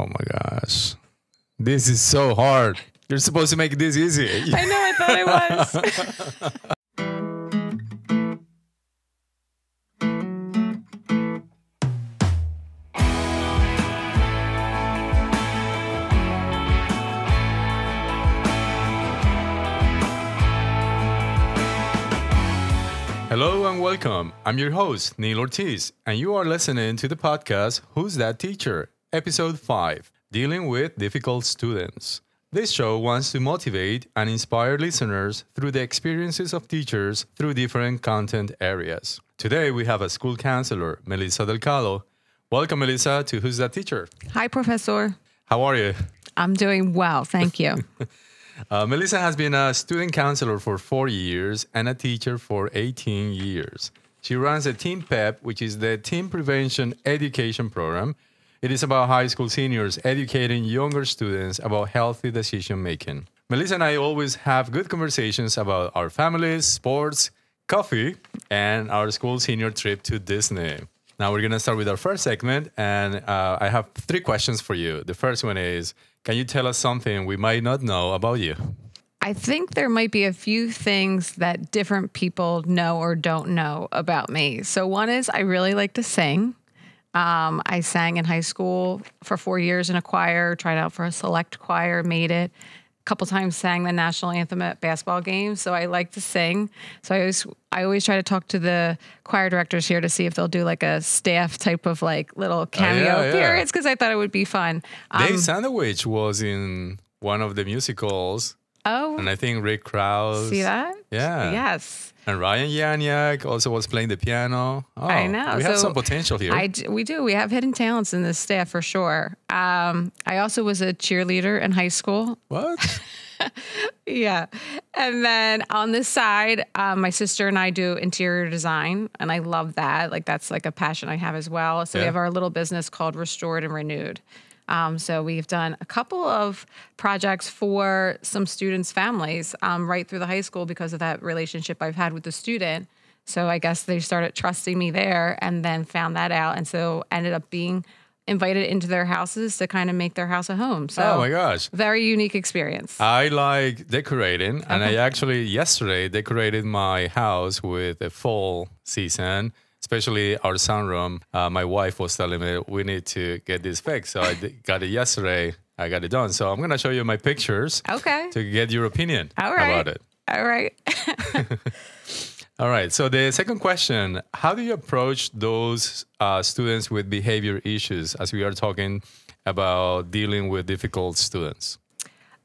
Oh my gosh. This is so hard. You're supposed to make this easy. I know, I thought it was. Hello and welcome. I'm your host, Neil Ortiz, and you are listening to the podcast Who's That Teacher? Episode 5 Dealing with Difficult Students. This show wants to motivate and inspire listeners through the experiences of teachers through different content areas. Today we have a school counselor, Melissa DelCollo. Welcome, Melissa, to Who's That Teacher? Hi, Professor. How are you? I'm doing well. Thank you. Uh, Melissa has been a student counselor for four years and a teacher for 18 years. She runs a Team PEP, which is the Team Prevention Education Program. It is about high school seniors educating younger students about healthy decision making. Melissa and I always have good conversations about our families, sports, coffee, and our school senior trip to Disney. Now we're going to start with our first segment, and uh, I have three questions for you. The first one is Can you tell us something we might not know about you? I think there might be a few things that different people know or don't know about me. So, one is I really like to sing. Um, I sang in high school for four years in a choir, tried out for a select choir, made it. A couple times sang the national anthem at basketball games. So I like to sing. So I always I always try to talk to the choir directors here to see if they'll do like a staff type of like little cameo Oh, yeah, yeah. appearance because I thought it would be fun. Um, Dave Sandwich was in one of the musicals, oh, and I think Rick Krause. see that? Yeah. Yes. And Ryan Yaniak also was playing the piano. Oh, I know. We have So some potential here. I we do. We have hidden talents in this staff for sure. Um, I also was a cheerleader in high school. what? Yeah. And then on this side, um, my sister and I do interior design, and I love that. Like, that's like a passion I have as well. So, we have our little business called Restored and Renewed. Um, so, we've done a couple of projects for some students' families um, right through the high school because of that relationship I've had with the student. So, I guess they started trusting me there and then found that out. And so, ended up being invited into their houses to kind of make their house a home. So, oh my gosh. very unique experience. I like decorating, and I actually yesterday decorated my house with a fall season, especially our sunroom. Uh, my wife was telling me we need to get this fixed, so I d- got it yesterday. I got it done. So I'm gonna show you my pictures Okay. to get your opinion All right. about it. All right. All right. So the second question: How do you approach those uh, students with behavior issues, as we are talking about dealing with difficult students?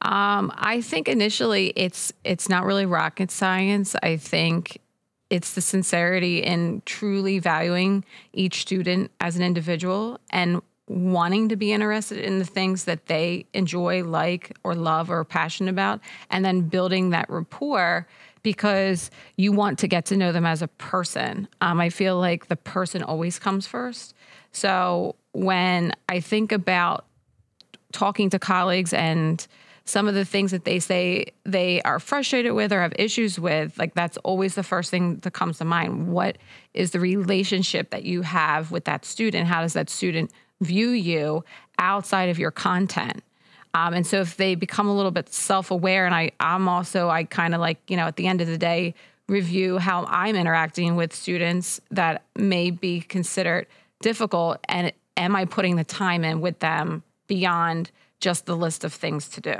Um, I think initially it's it's not really rocket science. I think it's the sincerity in truly valuing each student as an individual and wanting to be interested in the things that they enjoy, like, or love, or passionate about, and then building that rapport because you want to get to know them as a person. Um, I feel like the person always comes first. So when I think about talking to colleagues and some of the things that they say they are frustrated with or have issues with, like that's always the first thing that comes to mind. What is the relationship that you have with that student? How does that student view you outside of your content? Um, and so if they become a little bit self-aware, and I, I'm also, I kind of like, you know, at the end of the day, review how I'm interacting with students that may be considered difficult, and am I putting the time in with them beyond just the list of things to do?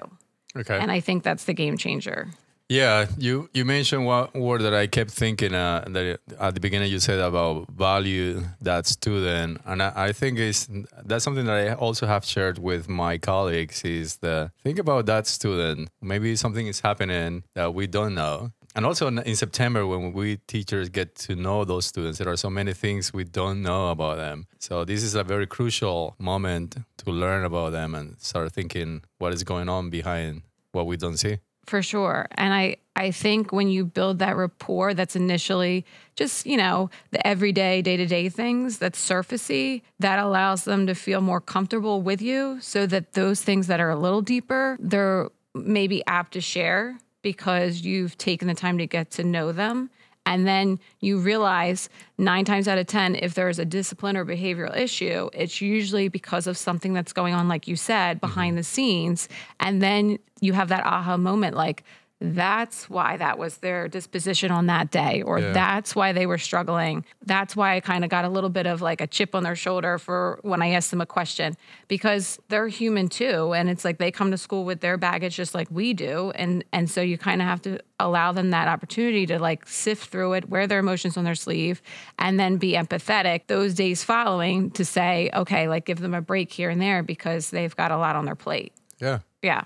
Okay. And I think that's the game changer. Yeah, you you mentioned one word that I kept thinking uh, that at the beginning you said about value that student, and I, I think is that's something that I also have shared with my colleagues is the think about that student. Maybe something is happening that we don't know, and also in- September when we teachers get to know those students, there are so many things we don't know about them. So this is a very crucial moment to learn about them and start thinking what is going on behind what we don't see. For sure. And I, I think when you build that rapport that's initially just, you know, the everyday, day to day things that's surfacey, that allows them to feel more comfortable with you so that those things that are a little deeper, they're maybe apt to share because you've taken the time to get to know them And then you realize nine times out of 10, if there's a discipline or behavioral issue, it's usually because of something that's going on, like you said, behind Mm-hmm. the scenes. And then you have that aha moment like, that's why that was their disposition on that day, or Yeah. that's why they were struggling. That's why I kind of got a little bit of like a chip on their shoulder for when I asked them a question because they're human too. And it's like they come to school with their baggage just like we do. And and so you kind of have to allow them that opportunity to like sift through it, wear their emotions on their sleeve, and then be empathetic those days following to say, okay, like give them a break here and there because they've got a lot on their plate. Yeah. Yeah.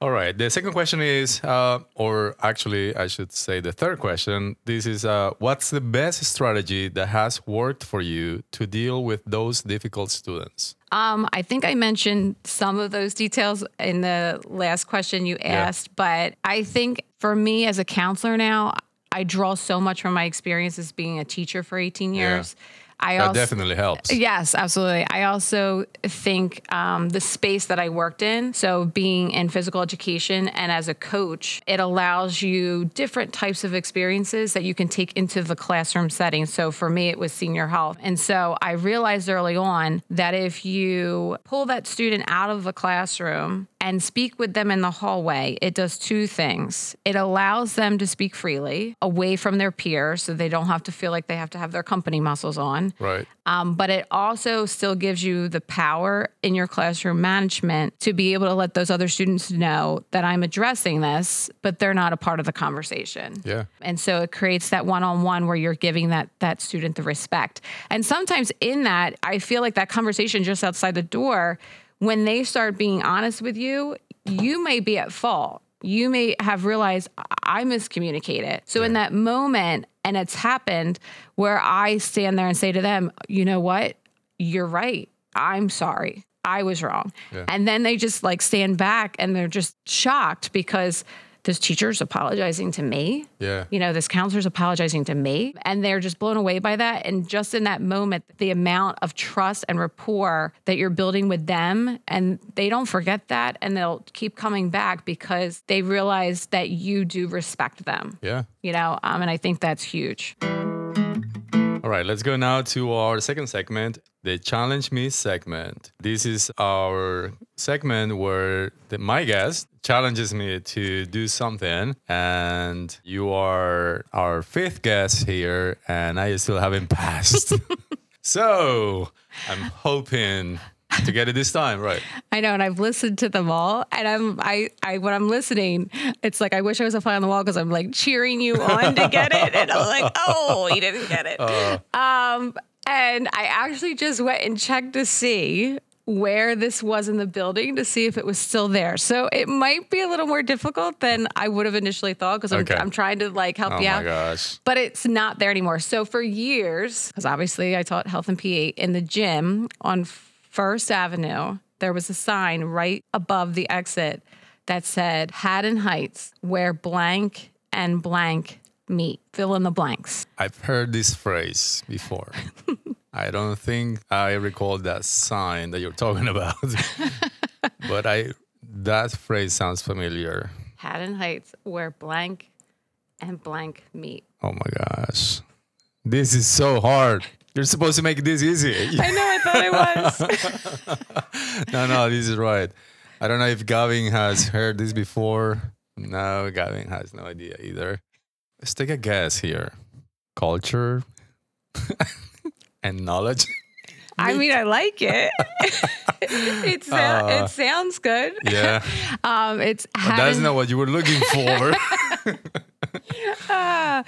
All right. The second question is, uh, or actually, I should say the third question. This is, uh, what's the best strategy that has worked for you to deal with those difficult students? Um, I think I mentioned some of those details in the last question you asked, but I think for me as a counselor now, I draw so much from my experience as being a teacher for 18 years. I That also definitely helps. Yes, absolutely. I also think um, the space that I worked in, so being in physical education and as a coach, it allows you different types of experiences that you can take into the classroom setting. So for me, it was senior health. And so I realized early on that if you pull that student out of the classroom and speak with them in the hallway, it does two things. It allows them to speak freely away from their peers so they don't have to feel like they have to have their company muscles on. Right. Um, but it also still gives you the power in your classroom management to be able to let those other students know that I'm addressing this, but they're not a part of the conversation. Yeah. And so it creates that one-on-one where you're giving that that student the respect. And sometimes in that, I feel like that conversation just outside the door, when they start being honest with you, you may be at fault. You may have realized I miscommunicated. So in that moment, and it's happened where I stand there and say to them, you know what? You're right. I'm sorry. I was wrong. Yeah. And then they just like stand back and they're just shocked because this teacher's apologizing to me Yeah. you know, this counselor's apologizing to me. And they're just blown away by that. And just in that moment, the amount of trust and rapport that you're building with them, and they don't forget that. And they'll keep coming back because they realize that you do respect them, Yeah. you know, um, and I think that's huge. All right, let's go now to our second segment, the Challenge Me segment. This is our segment where the, my guest challenges me to do something, and you are our fifth guest here, and I still haven't passed. so I'm hoping to get it this time, right? I know, and I've listened to them all, and I'm I I when I'm listening, it's like I wish I was a fly on the wall because I'm like cheering you on to get it, and I'm like, oh, you didn't get it. Um, and I actually just went and checked to see where this was in the building to see if it was still there. So it might be a little more difficult than I would have initially thought because I'm, Okay. I'm trying to like help Oh you my out gosh. but it's not there anymore. So for years, because obviously I taught health and PE in the gym on First Avenue, there was a sign right above the exit that said Haddon Heights, where blank and blank meet. Fill in the blanks. I've heard this phrase before. I don't think I recall that sign that you're talking about, but I that phrase sounds familiar. Haddon Heights, where blank and blank meet. Oh my gosh, this is so hard. You're supposed to make this easy. I know, I thought it was. no, no, this is right. I don't know if Gavin has heard this before. No, Gavin has no idea either. Let's take a guess here. Culture and knowledge. I mean, I like it. it, sound, Uh, it sounds good. Yeah, Um, it's that's Haddon, not what you were looking for. uh,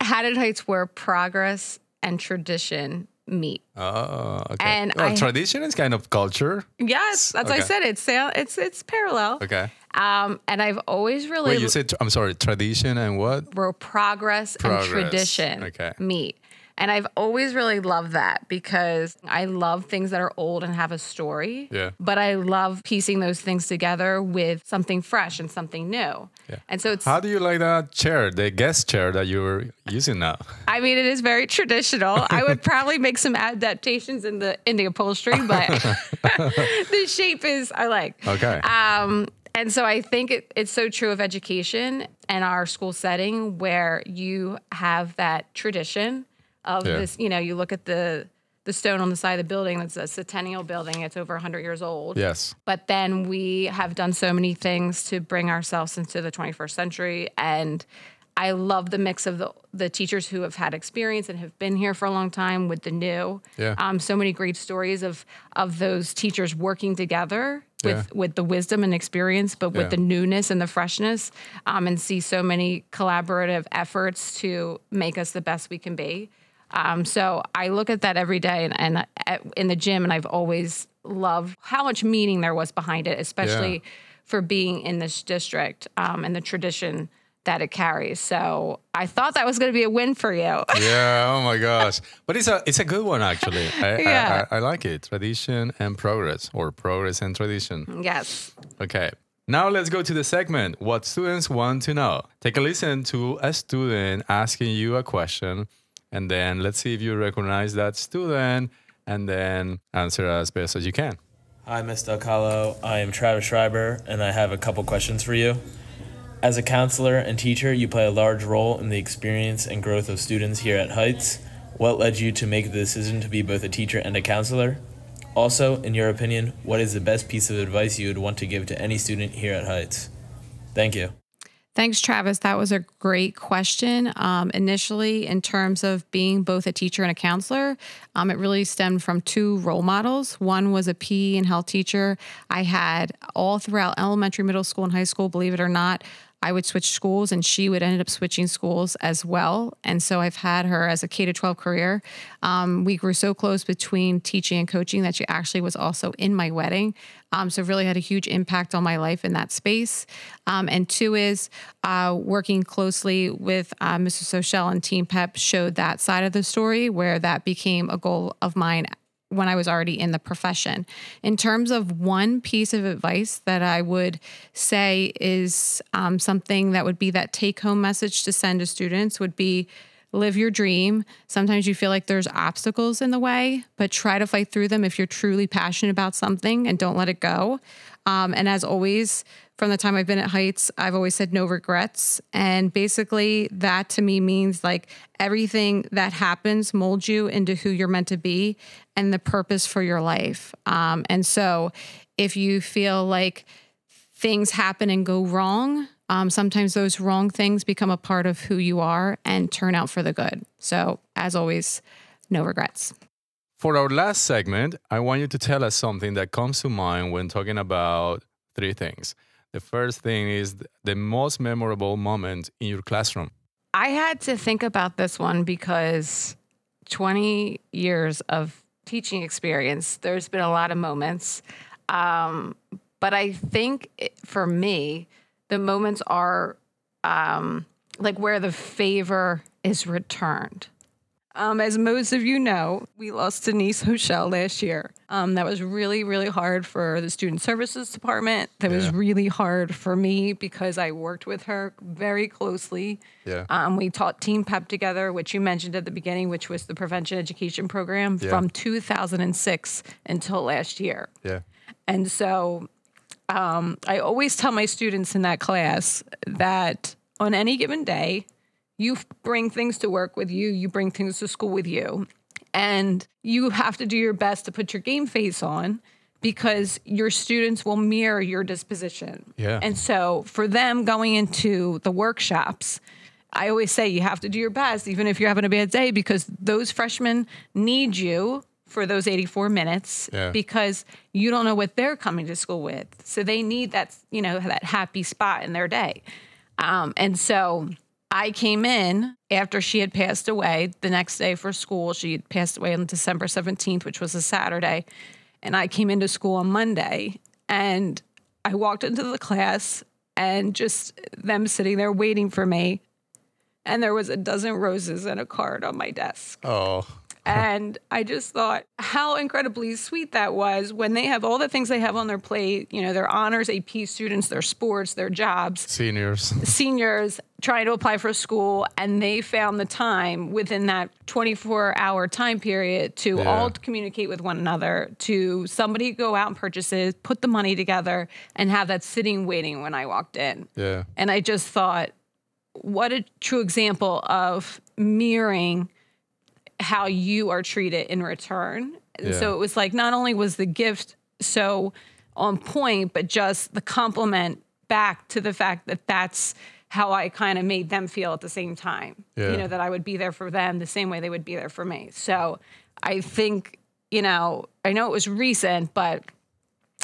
Haddon Heights, where progress and tradition meet. Oh, okay. And well, I- tradition is kind of culture. Yes, that's what I said. It's it's it's parallel. Okay. Um, and I've always really Wait, you said I'm sorry, tradition and what? where progress, Progress, and tradition okay. meet. And I've always really loved that because I love things that are old and have a story. Yeah. But I love piecing those things together with something fresh and something new. Yeah. And so it's How do you like that chair, the guest chair that you're using now? I mean, it is very traditional. I would probably make some adaptations in the in the upholstery, but the shape is I like. Okay. Um, And so I think it, it's so true of education and our school setting where you have that tradition of Yeah. this, you know, you look at the the stone on the side of the building that's a centennial building, it's over 100 years old. Yes. But then we have done so many things to bring ourselves into the 21st century. And I love the mix of the, the teachers who have had experience and have been here for a long time with the new. Yeah. Um, so many great stories of of those teachers working together with Yeah. with the wisdom and experience, but with Yeah. the newness and the freshness, um, and see so many collaborative efforts to make us the best we can be. Um, so I look at that every day, and, and at, in the gym, and I've always loved how much meaning there was behind it, especially for being in this district um, and the tradition that it carries. So I thought that was going to be a win for you. Yeah. Oh my gosh. But it's a it's a good one actually. I, Yeah. I, I, I like it. Tradition and progress, or progress and tradition. yes. Okay. Now let's go to the segment. What students want to know. Take a listen to a student asking you a question, and then let's see if you recognize that student, and then answer as best as you can. Hi, Ms. DelCollo. I am Travis Schreiber, and I have a couple questions for you. As a counselor and teacher, you play a large role in the experience and growth of students here at Heights. What led you to make the decision to be both a teacher and a counselor? Also, in your opinion, what is the best piece of advice you would want to give to any student here at Heights? Thank you. Thanks, Travis. That was a great question. Um, initially, in terms of being both a teacher and a counselor, um, it really stemmed from two role models. One was a PE and health teacher I had all throughout elementary, middle school, and high school, believe it or not. I would switch schools and she would end up switching schools as well. And so I've had her as a K to 12 career. Um, we grew so close between teaching and coaching that she actually was also in my wedding. Um, so really had a huge impact on my life in that space. Um, and two is uh, working closely with uh, Mrs. Sochelle and Team Pep showed that side of the story where that became a goal of mine when I was already in the profession. In terms of one piece of advice that I would say is um, something that would be that take home message to send to students would be live your dream. Sometimes you feel like there's obstacles in the way, but try to fight through them if you're truly passionate about something and don't let it go. Um, and as always, from the time I've been at Heights, I've always said no regrets. And basically, that to me means like everything that happens molds you into who you're meant to be and the purpose for your life. Um, and so, if you feel like things happen and go wrong, um, sometimes those wrong things become a part of who you are and turn out for the good. So, as always, no regrets. For our last segment, I want you to tell us something that comes to mind when talking about three things. The first thing is the most memorable moment in your classroom. I had to think about this one because 20 years of teaching experience, there's been a lot of moments. Um, but I think it, for me, the moments are um, like where the favor is returned. Um, as most of you know, we lost Denise Hochel last year. Um, that was really, really hard for the Student Services Department. That was really hard for me because I worked with her very closely. Yeah. Um, we taught Team PEP together, which you mentioned at the beginning, which was the prevention education program Yeah. from 2006 until last year. Yeah. And so um, I always tell my students in that class that on any given day, you bring things to work with you, you bring things to school with you, and you have to do your best to put your game face on because your students will mirror your disposition. Yeah. And so for them going into the workshops, I always say you have to do your best, even if you're having a bad day, because those freshmen need you for those 84 minutes Yeah. because you don't know what they're coming to school with. So they need that, you know, that happy spot in their day. Um, and so I came in after she had passed away the next day for school. She had passed away on December 17th, which was a Saturday. And I came into school on Monday and I walked into the class and just them sitting there waiting for me. And there was a dozen roses and a card on my desk. Oh, And I just thought how incredibly sweet that was when they have all the things they have on their plate, you know, their honors, AP students, their sports, their jobs, Seniors. seniors trying to apply for school, and they found the time within that 24 hour time period to Yeah. all communicate with one another, to somebody go out and purchase it, put the money together, and have that sitting waiting when I walked in. Yeah. And I just thought, what a true example of mirroring how you are treated in return. And Yeah. So it was like not only was the gift so on point, but just the compliment back to the fact that that's how I kind of made them feel at the same time. Yeah. You know, that I would be there for them the same way they would be there for me. So I think, you know, I know it was recent, but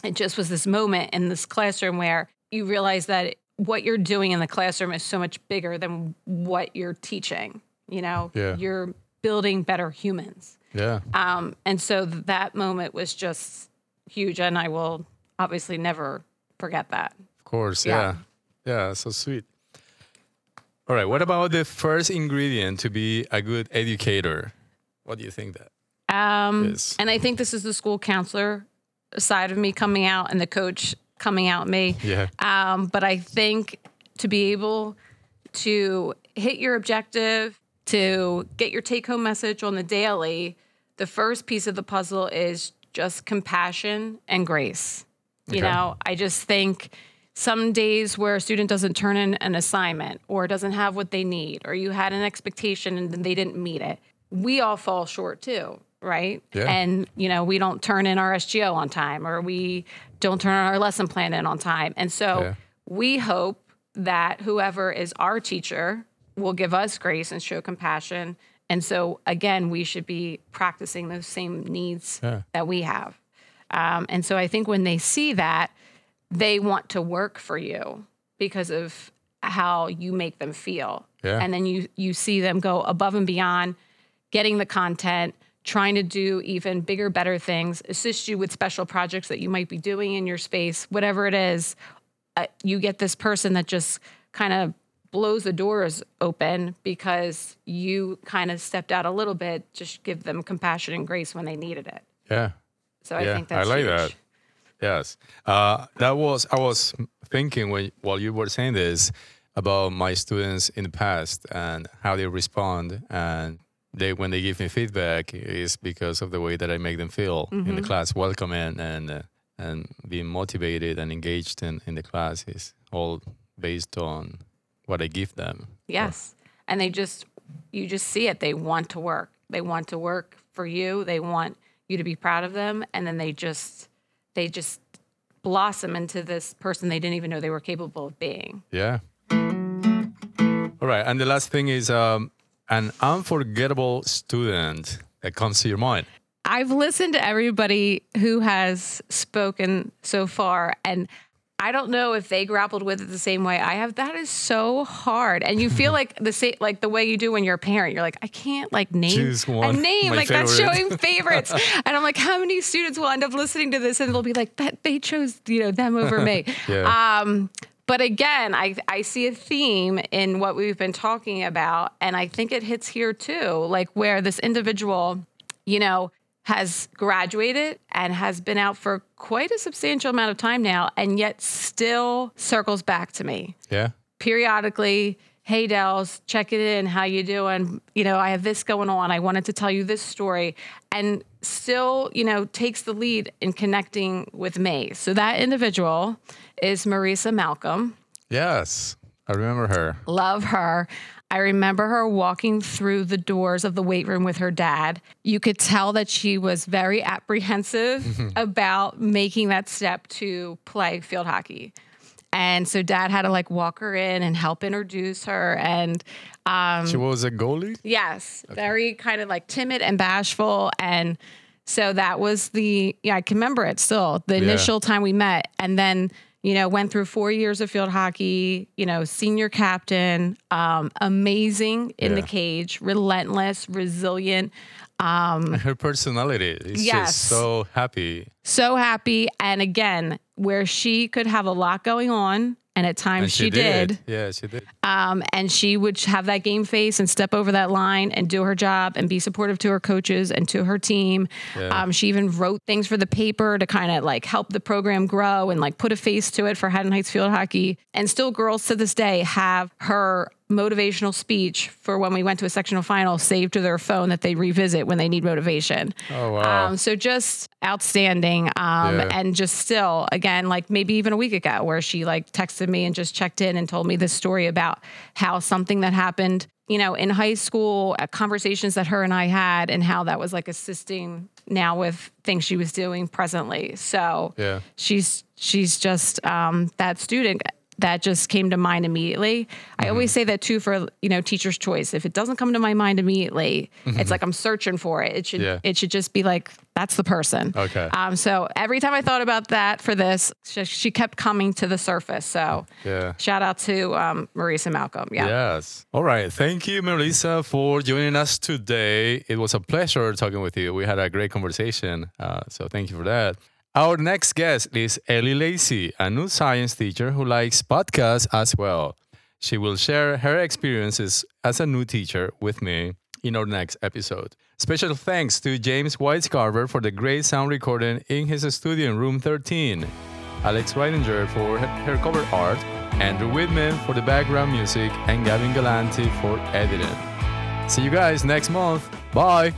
it just was this moment in this classroom where you realize that what you're doing in the classroom is so much bigger than what you're teaching. You know, Yeah. you're building better humans. Yeah. Um, and so that moment was just huge, and I will obviously never forget that. Of course. Yeah. Yeah. Yeah. So sweet. All right. What about the first ingredient to be a good educator? What do you think that? Um, Yes. And I think this is the school counselor side of me coming out and the coach coming out me. Yeah. Um, but I think to be able to hit your objective, to get your take home message on the daily, the first piece of the puzzle is just compassion and grace. You Okay. know, I just think some days where a student doesn't turn in an assignment or doesn't have what they need, or you had an expectation and then they didn't meet it, we all fall short too, right? Yeah. And, you know, we don't turn in our SGO on time or we don't turn our lesson plan in on time. And so Yeah. we hope that whoever is our teacher will give us grace and show compassion. And so, again, we should be practicing those same needs Yeah. that we have. Um, and so, I think when they see that, they want to work for you because of how you make them feel. Yeah. And then you you see them go above and beyond, getting the content, trying to do even bigger, better things, assist you with special projects that you might be doing in your space, whatever it is. Uh, you get this person that just kind of blows the doors open because you kind of stepped out a little bit, just give them compassion and grace when they needed it. Yeah. So I yeah. think that's I like huge. that. Yes. Uh, that was, I was thinking when, while you were saying this about my students in the past and how they respond. And they, when they give me feedback, is because of the way that I make them feel in Mm-hmm. the class, welcome in and, uh, and being motivated and engaged in, in the class is all based on what I give them. Yes. And they just, you just see it. They want to work. They want to work for you. They want you to be proud of them. And then they just, they just blossom into this person they didn't even know they were capable of being. Yeah. All right. And the last thing is um, an unforgettable student that comes to your mind. I've listened to everybody who has spoken so far, and I don't know if they grappled with it the same way I have. That is so hard, and you feel like the same, like the way you do when you're a parent. You're like, I can't like name Choose a name, like that's showing favorites, and I'm like, how many students will end up listening to this and they'll be like, that they chose you know them over me. Yeah. Um, but again, I, I see a theme in what we've been talking about, and I think it hits here too, like where this individual, you know, has graduated and has been out for quite a substantial amount of time now, and yet still circles back to me Yeah. periodically. Hey, Dells, check it in. How you doing? You know, I have this going on. I wanted to tell you this story, and still, you know, takes the lead in connecting with me. So that individual is Marisa Malcolm. Yes. I remember her. Love her. I remember her walking through the doors of the weight room with her dad. You could tell that she was very apprehensive about making that step to play field hockey. And so dad had to like walk her in and help introduce her. And um, She was a goalie? yes, very kind of like timid and bashful. And so that was the, yeah, I can remember it still, the initial time we met. And then, you know, went through four years of field hockey, you know, senior captain, um, amazing in the cage, relentless, resilient, Her personality is Yes. just so happy. so happy. And again, where she could have a lot going on and at times And she, did. Yeah, she did. Um, and she would have that game face and step over that line and do her job and be supportive to her coaches and to her team. Yeah. Um, she even wrote things for the paper to kind of like help the program grow and like put a face to it for Haddon Heights Field Hockey. And still, girls to this day have her motivational speech for when we went to a sectional final saved to their phone that they revisit when they need motivation. Oh, wow. Um, so just outstanding. Um, Yeah. and just still, again, like maybe even a week ago, where she like texted me and just checked in and told me this story about how something that happened, you know, in high school, uh, conversations that her and I had, and how that was like assisting now with things she was doing presently. So Yeah. she's she's just um, that student that just came to mind immediately. I Mm-hmm. always say that too for you know teacher's choice. If it doesn't come to my mind immediately, it's like I'm searching for it. It should Mm-hmm. Yeah. it should just be like that's the person. Okay. Um, so every time I thought about that for this, she, she kept coming to the surface. So Yeah. shout out to um, Marisa Malcolm. Yeah. Yes. All right. Thank you, Melissa, for joining us today. It was a pleasure talking with you. We had a great conversation. Uh, so thank you for that. Our next guest is Ellie Lacey, a new science teacher who likes podcasts as well. She will share her experiences as a new teacher with me in our next episode. Special thanks to James Weiscarver for the great sound recording in his studio in room 13. Alex Reidinger for her cover art, Andrew Whitman for the background music, and Gavin Galanti for editing. See you guys next month. Bye.